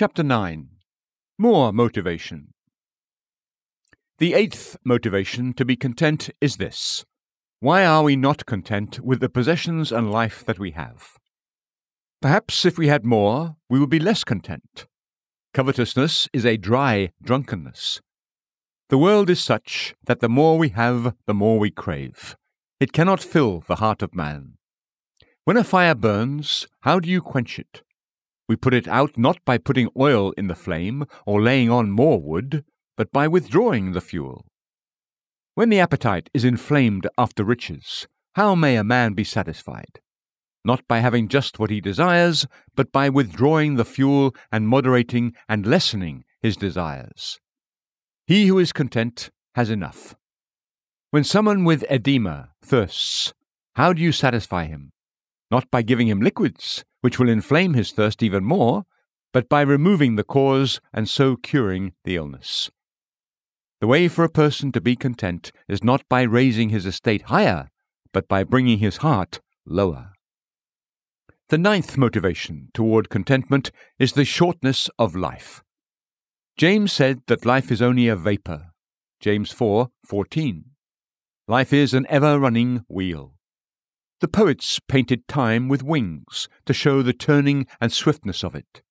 Chapter 9 More Motivation. The eighth motivation to be content is this Why are we not content with the possessions and life that we have? Perhaps if we had more, we would be less content. Covetousness is a dry drunkenness. The world is such that the more we have, the more we crave. It cannot fill the heart of man. When a fire burns, how do you quench it? We put it out not by putting oil in the flame or laying on more wood, but by withdrawing the fuel. When the appetite is inflamed after riches, how may a man be satisfied? Not by having just what he desires, but by withdrawing the fuel and moderating and lessening his desires. He who is content has enough. When someone with edema thirsts, how do you satisfy him? Not by giving him liquids, which will inflame his thirst even more, but by removing the cause and so curing the illness. The way for a person to be content is not by raising his estate higher, but by bringing his heart lower. The ninth motivation toward contentment is the shortness of life. James said that life is only a vapor. James 4:14. Life is an ever-running wheel. The poets painted time with wings to show the turning and swiftness of it.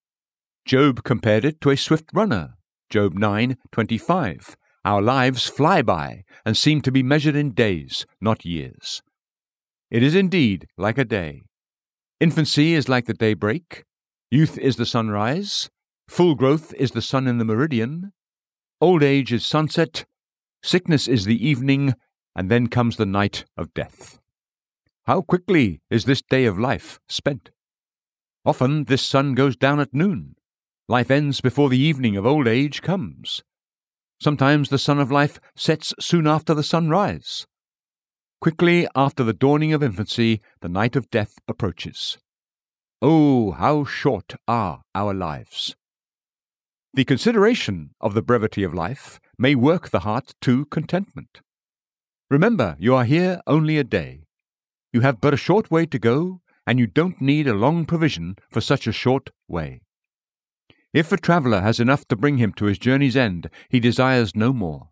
Job compared it to a swift runner. Job 9:25. Our lives fly by and seem to be measured in days, not years. It is indeed like a day. Infancy is like the daybreak, youth is the sunrise, full growth is the sun in the meridian, old age is sunset, sickness is the evening, and then comes the night of death. How quickly is this day of life spent? Often this sun goes down at noon. Life ends before the evening of old age comes. Sometimes the sun of life sets soon after the sunrise. Quickly after the dawning of infancy, the night of death approaches. Oh, how short are our lives! The consideration of the brevity of life may work the heart to contentment. Remember, you are here only a day. You have but a short way to go, and you don't need a long provision for such a short way. If a traveller has enough to bring him to his journey's end, he desires no more.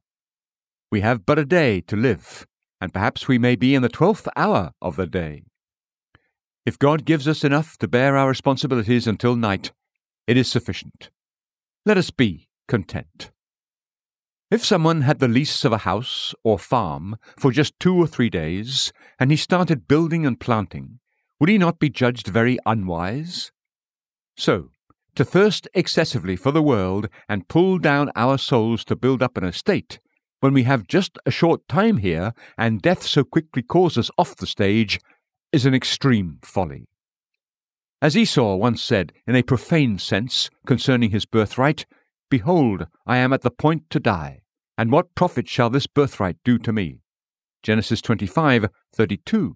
We have but a day to live, and perhaps we may be in the twelfth hour of the day. If God gives us enough to bear our responsibilities until night, it is sufficient. Let us be content. If someone had the lease of a house or farm for just two or three days, and he started building and planting, would he not be judged very unwise? So, to thirst excessively for the world and pull down our souls to build up an estate, when we have just a short time here and death so quickly calls us off the stage, is an extreme folly. As Esau once said in a profane sense concerning his birthright, Behold, I am at the point to die, and what profit shall this birthright do to me? Genesis 25:32.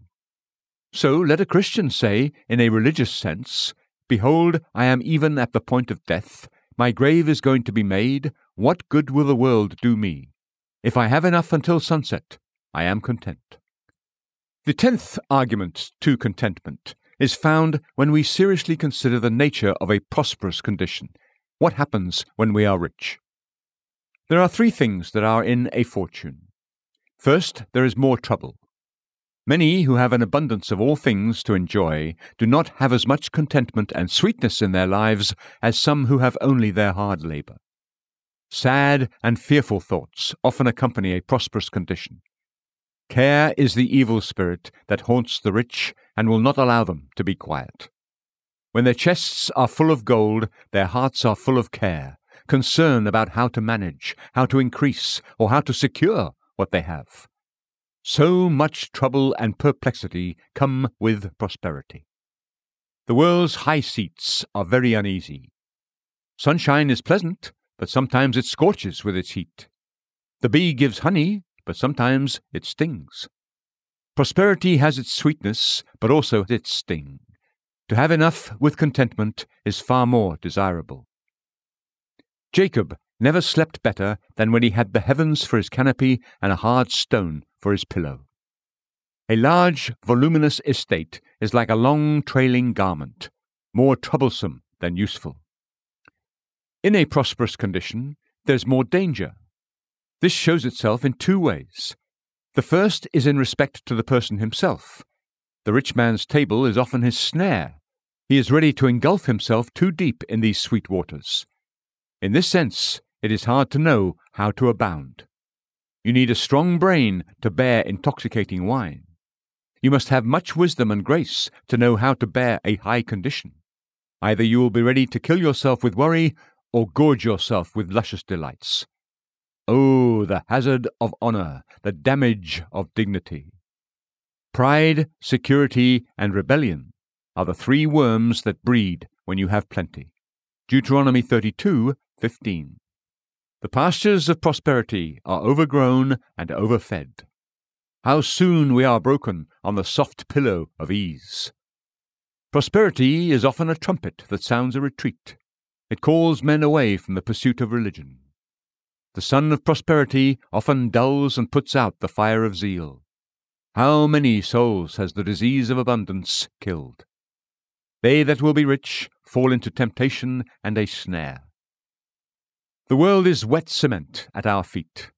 So let a Christian say, in a religious sense, Behold, I am even at the point of death. My grave is going to be made. What good will the world do me? If I have enough until sunset, I am content. The tenth argument to contentment is found when we seriously consider the nature of a prosperous condition. What happens when we are rich? There are three things that are in a fortune. First, there is more trouble. Many who have an abundance of all things to enjoy do not have as much contentment and sweetness in their lives as some who have only their hard labour. Sad and fearful thoughts often accompany a prosperous condition. Care is the evil spirit that haunts the rich and will not allow them to be quiet. When their chests are full of gold, their hearts are full of care, concern about how to manage, how to increase, or how to secure what they have. So much trouble and perplexity come with prosperity. The world's high seats are very uneasy. Sunshine is pleasant, but sometimes it scorches with its heat. The bee gives honey, but sometimes it stings. Prosperity has its sweetness, but also its sting. To have enough with contentment is far more desirable. Jacob never slept better than when he had the heavens for his canopy and a hard stone for his pillow. A large, voluminous estate is like a long trailing garment, more troublesome than useful. In a prosperous condition, there's more danger. This shows itself in two ways. The first is in respect to the person himself. The rich man's table is often his snare. He is ready to engulf himself too deep in these sweet waters. In this sense, it is hard to know how to abound. You need a strong brain to bear intoxicating wine. You must have much wisdom and grace to know how to bear a high condition. Either you will be ready to kill yourself with worry or gorge yourself with luscious delights. Oh, the hazard of honor, the damage of dignity. Pride, security, and rebellion are the three worms that breed when you have plenty. Deuteronomy 32 15. The pastures of prosperity are overgrown and overfed. How soon we are broken on the soft pillow of ease. Prosperity is often a trumpet that sounds a retreat. It calls men away from the pursuit of religion. The sun of prosperity often dulls and puts out the fire of zeal. How many souls has the disease of abundance killed? They that will be rich fall into temptation and a snare. The world is wet cement at our feet.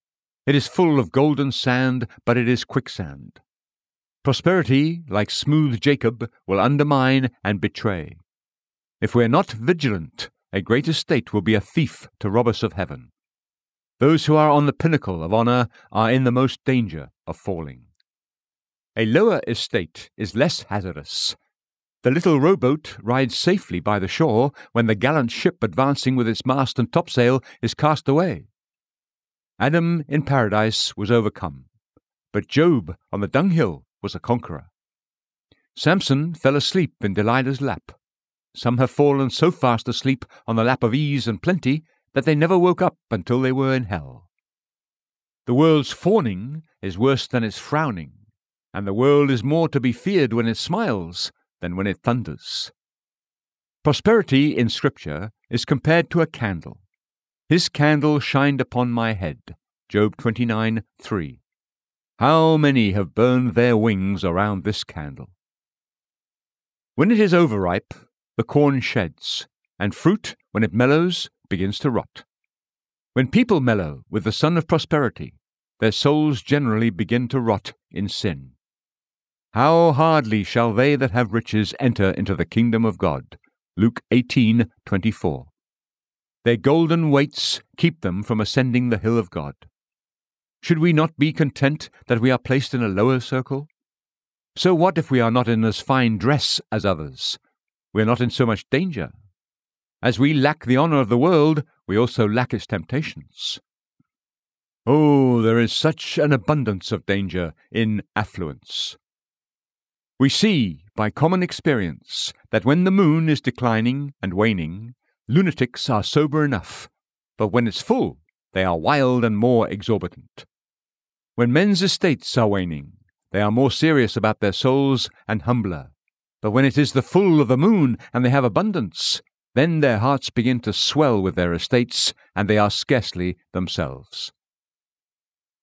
It is full of golden sand, but it is quicksand. Prosperity, like smooth Jacob, will undermine and betray. If we are not vigilant, a great estate will be a thief to rob us of heaven. Those who are on the pinnacle of honour are in the most danger of falling. A lower estate is less hazardous. The little rowboat rides safely by the shore when the gallant ship advancing with its mast and topsail is cast away. Adam in paradise was overcome, but Job on the dunghill was a conqueror. Samson fell asleep in Delilah's lap. Some have fallen so fast asleep on the lap of ease and plenty that they never woke up until they were in hell. The world's fawning is worse than its frowning, and the world is more to be feared when it smiles than when it thunders. Prosperity in Scripture is compared to a candle. His candle shined upon my head. Job 29 3. How many have burned their wings around this candle? When it is overripe, the corn sheds, and fruit, when it mellows, begins to rot. When people mellow with the sun of prosperity, their souls generally begin to rot in sin. How hardly shall they that have riches enter into the kingdom of God. Luke 18:24. Their golden weights keep them from ascending the hill of God. Should we not be content that we are placed in a lower circle? So what if we are not in as fine dress as others? We are not in so much danger. As we lack the honour of the world, we also lack its temptations. Oh, there is such an abundance of danger in affluence. We see, by common experience, that when the moon is declining and waning, lunatics are sober enough, but when it's full, they are wild and more exorbitant. When men's estates are waning, they are more serious about their souls and humbler. But when it is the full of the moon and they have abundance, then their hearts begin to swell with their estates, and they are scarcely themselves.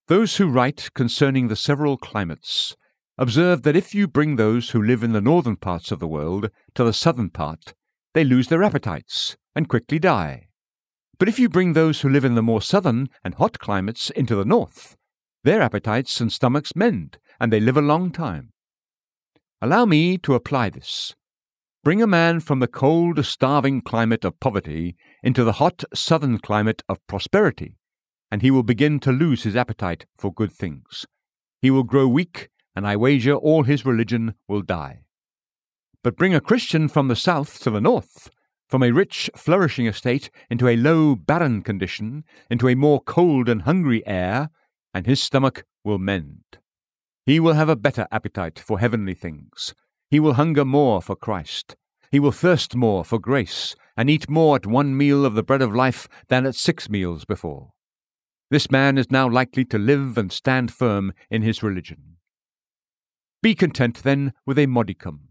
Those who write concerning the several climates observe that if you bring those who live in the northern parts of the world to the southern part, they lose their appetites and quickly die. But if you bring those who live in the more southern and hot climates into the north, their appetites and stomachs mend, and they live a long time. Allow me to apply this. Bring a man from the cold, starving climate of poverty into the hot southern climate of prosperity, and he will begin to lose his appetite for good things. He will grow weak, and I wager all his religion will die. But bring a Christian from the south to the north, from a rich, flourishing estate into a low, barren condition, into a more cold and hungry air, and his stomach will mend. He will have a better appetite for heavenly things. He will hunger more for Christ. He will thirst more for grace, and eat more at one meal of the bread of life than at six meals before. This man is now likely to live and stand firm in his religion. Be content, then, with a modicum.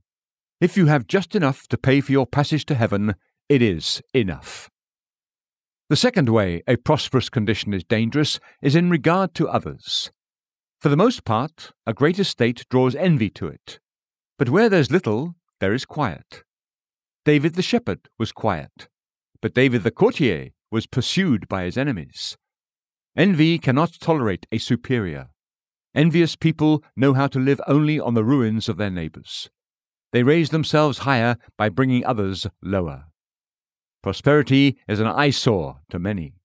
If you have just enough to pay for your passage to heaven, it is enough. The second way a prosperous condition is dangerous is in regard to others. For the most part, a great estate draws envy to it. But where there's little, there is quiet. David the shepherd was quiet, but David the courtier was pursued by his enemies. Envy cannot tolerate a superior. Envious people know how to live only on the ruins of their neighbors. They raise themselves higher by bringing others lower. Prosperity is an eyesore to many.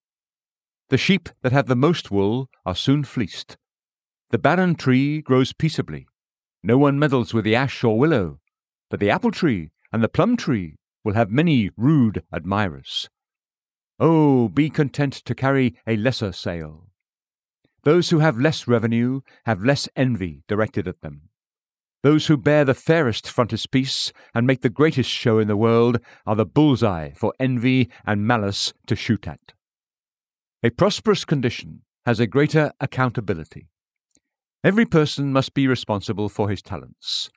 The sheep that have the most wool are soon fleeced. The barren tree grows peaceably. No one meddles with the ash or willow, but the apple tree and the plum tree will have many rude admirers. Oh, be content to carry a lesser sail. Those who have less revenue have less envy directed at them. Those who bear the fairest frontispiece and make the greatest show in the world are the bullseye for envy and malice to shoot at. A prosperous condition has a greater accountability. Every person must be responsible for his talents.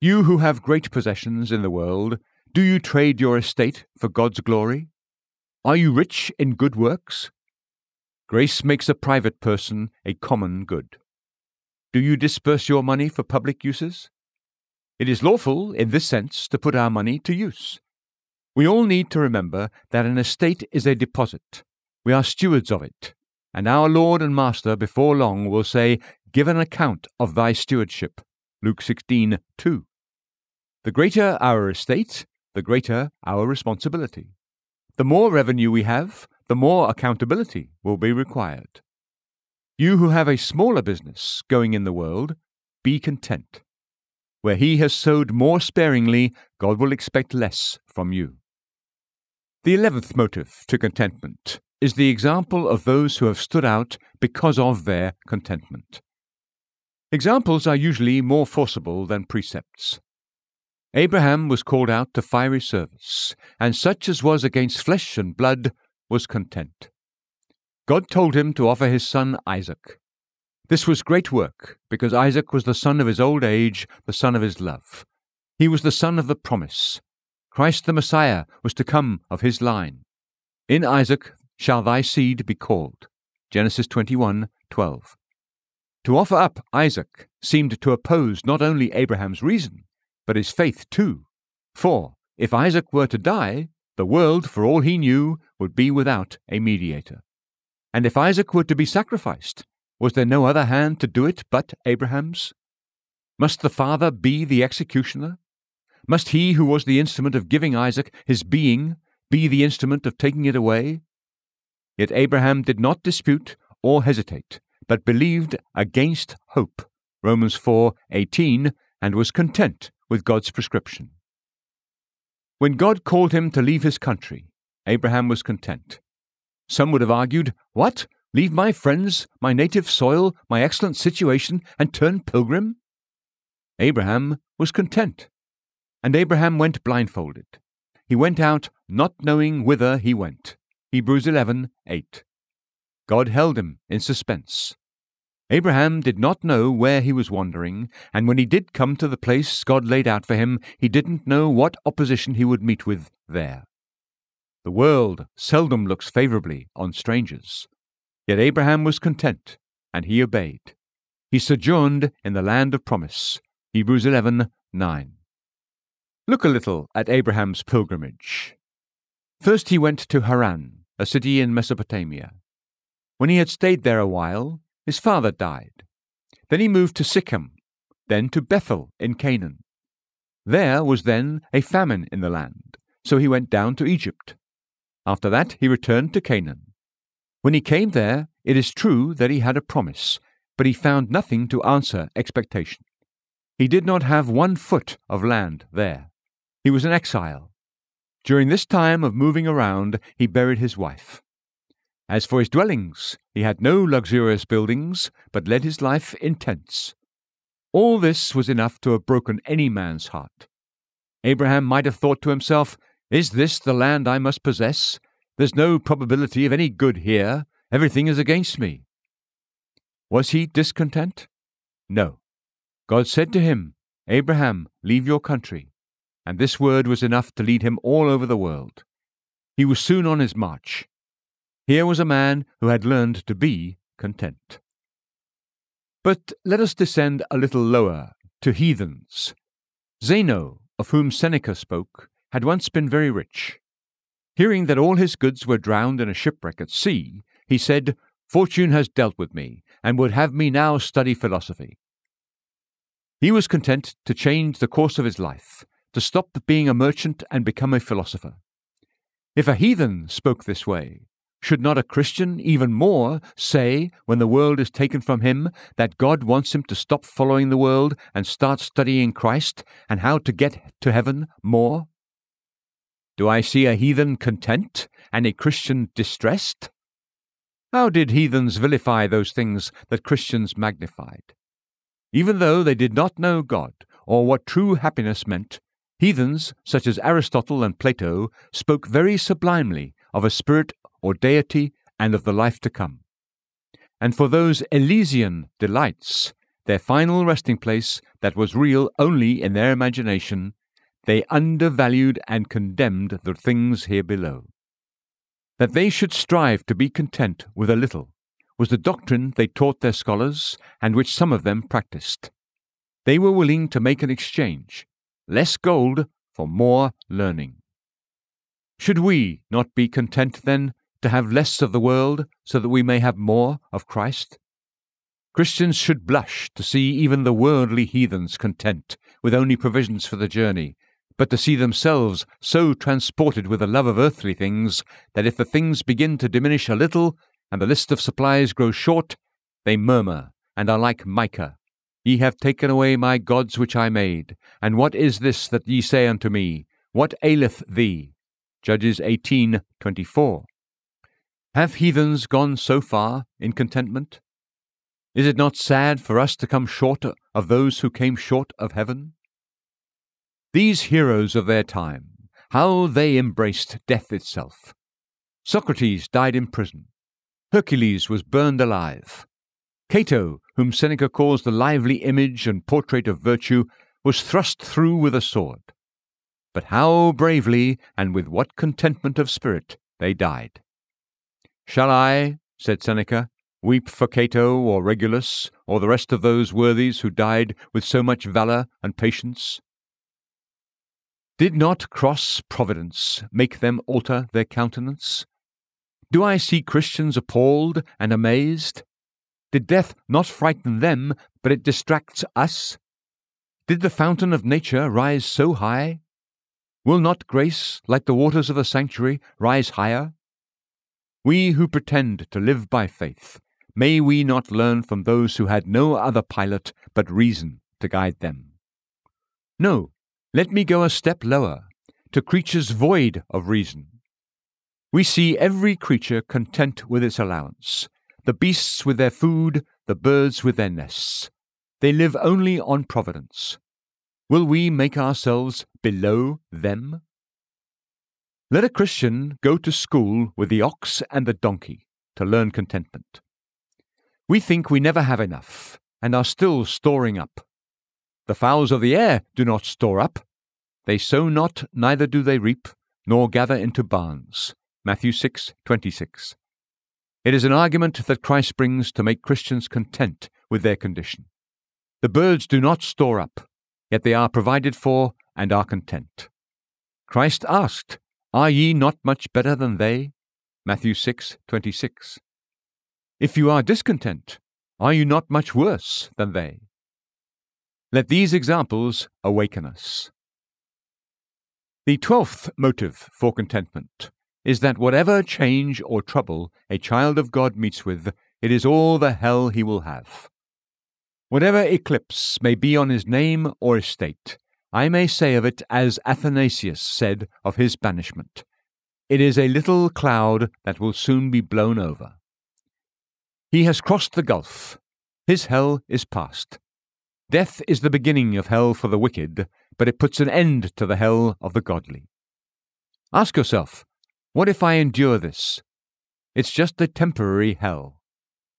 You who have great possessions in the world, do you trade your estate for God's glory? Are you rich in good works? Grace makes a private person a common good. Do you disperse your money for public uses? It is lawful, in this sense, to put our money to use. We all need to remember that an estate is a deposit. We are stewards of it, and our Lord and Master before long will say, Give an account of thy stewardship. Luke 16 2. The greater our estate, the greater our responsibility. The more revenue we have, the more accountability will be required. You who have a smaller business going in the world, be content. Where he has sowed more sparingly, God will expect less from you. The eleventh motive to contentment is the example of those who have stood out because of their contentment. Examples are usually more forcible than precepts. Abraham was called out to fiery service, and such as was against flesh and blood was content. God told him to offer his son Isaac. This was great work, because Isaac was the son of his old age, the son of his love. He was the son of the promise. Christ the Messiah was to come of his line. In Isaac shall thy seed be called. Genesis 21:12. To offer up Isaac seemed to oppose not only Abraham's reason, but his faith too. For if Isaac were to die, the world, for all he knew, would be without a mediator. And if Isaac were to be sacrificed, was there no other hand to do it but Abraham's? Must the father be the executioner? Must he who was the instrument of giving Isaac his being be the instrument of taking it away? Yet Abraham did not dispute or hesitate, but believed against hope. Romans 4:18 and was content with God's prescription. When God called him to leave his country, Abraham was content. Some would have argued, What? Leave my friends, my native soil, my excellent situation, and turn pilgrim? Abraham was content. And Abraham went blindfolded. He went out not knowing whither he went. Hebrews 11 8. God held him in suspense. Abraham did not know where he was wandering, and when he did come to the place God laid out for him, he didn't know what opposition he would meet with there. The world seldom looks favorably on strangers. Yet Abraham was content, and he obeyed. He sojourned in the land of promise. Hebrews 11 9. Look a little at Abraham's pilgrimage. First he went to Haran, a city in Mesopotamia. When he had stayed there a while, his father died. Then he moved to Shechem, then to Bethel in Canaan. There was then a famine in the land, so he went down to Egypt. After that, he returned to Canaan. When he came there, it is true that he had a promise, but he found nothing to answer expectation. He did not have one foot of land there. He was an exile. During this time of moving around, he buried his wife. As for his dwellings, he had no luxurious buildings, but led his life in tents. All this was enough to have broken any man's heart. Abraham might have thought to himself, is this the land I must possess? There's no probability of any good here. Everything is against me. Was he discontent? No. God said to him, Abraham, leave your country. And this word was enough to lead him all over the world. He was soon on his march. Here was a man who had learned to be content. But let us descend a little lower, to heathens. Zeno, of whom Seneca spoke, had once been very rich. Hearing that all his goods were drowned in a shipwreck at sea, he said, Fortune has dealt with me, and would have me now study philosophy. He was content to change the course of his life, to stop being a merchant and become a philosopher. If a heathen spoke this way, should not a Christian even more say, when the world is taken from him, that God wants him to stop following the world and start studying Christ and how to get to heaven more? Do I see a heathen content and a Christian distressed? How did heathens vilify those things that Christians magnified? Even though they did not know God or what true happiness meant, heathens such as Aristotle and Plato spoke very sublimely of a spirit or deity and of the life to come. And for those Elysian delights, their final resting place that was real only in their imagination, they undervalued and condemned the things here below. That they should strive to be content with a little was the doctrine they taught their scholars and which some of them practiced. They were willing to make an exchange, less gold for more learning. Should we not be content, then, to have less of the world so that we may have more of Christ? Christians should blush to see even the worldly heathens content with only provisions for the journey, but to see themselves so transported with the love of earthly things that if the things begin to diminish a little and the list of supplies grows short, they murmur and are like Micah. Ye have taken away my gods which I made, and what is this that ye say unto me? What aileth thee? Judges eighteen twenty four. Have heathens gone so far in contentment? Is it not sad for us to come short of those who came short of heaven? These heroes of their time, how they embraced death itself. Socrates died in prison. Hercules was burned alive. Cato, whom Seneca calls the lively image and portrait of virtue, was thrust through with a sword. But how bravely and with what contentment of spirit they died. Shall I, said Seneca, weep for Cato or Regulus or the rest of those worthies who died with so much valour and patience? Did not cross Providence make them alter their countenance? Do I see Christians appalled and amazed? Did death not frighten them, but it distracts us? Did the fountain of nature rise so high? Will not grace, like the waters of a sanctuary, rise higher? We who pretend to live by faith, may we not learn from those who had no other pilot but reason to guide them? No, let me go a step lower, to creatures void of reason. We see every creature content with its allowance, the beasts with their food, the birds with their nests. They live only on providence. Will we make ourselves below them? Let a Christian go to school with the ox and the donkey to learn contentment. We think we never have enough and are still storing up. The fowls of the air do not store up. They sow not, neither do they reap, nor gather into barns. Matthew 6:26. It is an argument that Christ brings to make Christians content with their condition. The birds do not store up, yet they are provided for and are content. Christ asked, are ye not much better than they? Matthew 6:26. If you are discontent, are you not much worse than they? Let these examples awaken us. The twelfth motive for contentment is that whatever change or trouble a child of God meets with, it is all the hell he will have. Whatever eclipse may be on his name or estate, I may say of it as Athanasius said of his banishment It is a little cloud that will soon be blown over. He has crossed the gulf. His hell is past. Death is the beginning of hell for the wicked, but it puts an end to the hell of the godly. Ask yourself, what if I endure this? It's just a temporary hell.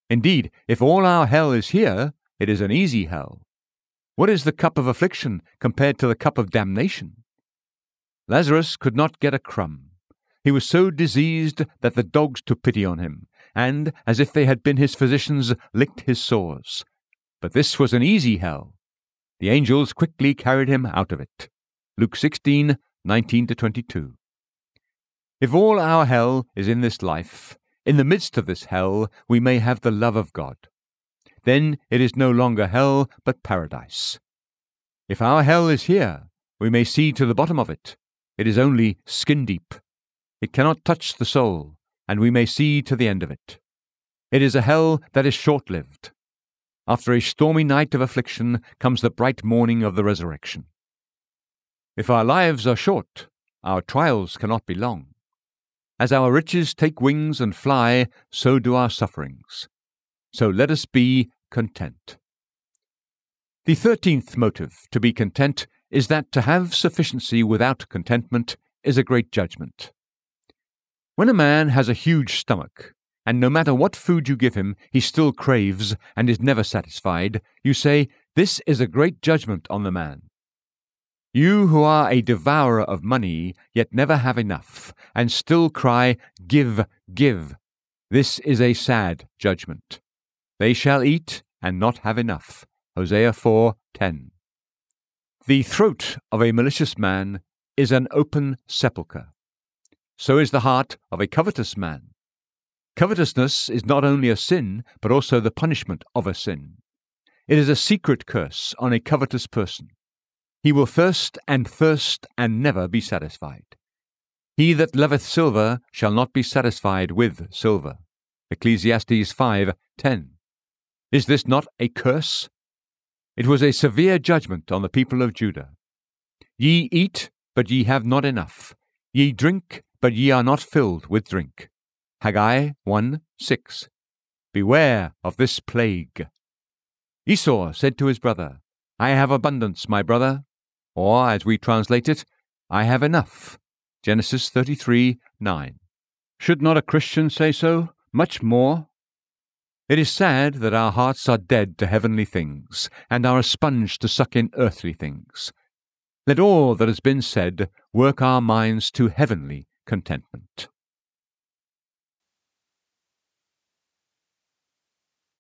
Indeed, if all our hell is here, it is an easy hell. What is the cup of affliction compared to the cup of damnation? Lazarus could not get a crumb. He was so diseased that the dogs took pity on him, and, as if they had been his physicians, licked his sores. But this was an easy hell. The angels quickly carried him out of it. Luke 16, 19 22. If all our hell is in this life, in the midst of this hell we may have the love of God. Then it is no longer hell, but paradise. If our hell is here, we may see to the bottom of it. It is only skin deep. It cannot touch the soul, and we may see to the end of it. It is a hell that is short lived. After a stormy night of affliction comes the bright morning of the resurrection. If our lives are short, our trials cannot be long. As our riches take wings and fly, so do our sufferings. So let us be content. The thirteenth motive to be content is that to have sufficiency without contentment is a great judgment. When a man has a huge stomach, and no matter what food you give him, he still craves and is never satisfied, you say, This is a great judgment on the man. You who are a devourer of money, yet never have enough, and still cry, Give, give. This is a sad judgment. They shall eat and not have enough. Hosea 4:10. The throat of a malicious man is an open sepulchre. So is the heart of a covetous man. Covetousness is not only a sin, but also the punishment of a sin. It is a secret curse on a covetous person. He will thirst and thirst and never be satisfied. He that loveth silver shall not be satisfied with silver. Ecclesiastes 5:10. Is this not a curse? It was a severe judgment on the people of Judah. Ye eat, but ye have not enough. Ye drink, but ye are not filled with drink. Haggai 1 6. Beware of this plague. Esau said to his brother, I have abundance, my brother, or, as we translate it, I have enough. Genesis 33 9. Should not a Christian say so? Much more? It is sad that our hearts are dead to heavenly things, and are a sponge to suck in earthly things. Let all that has been said work our minds to heavenly contentment.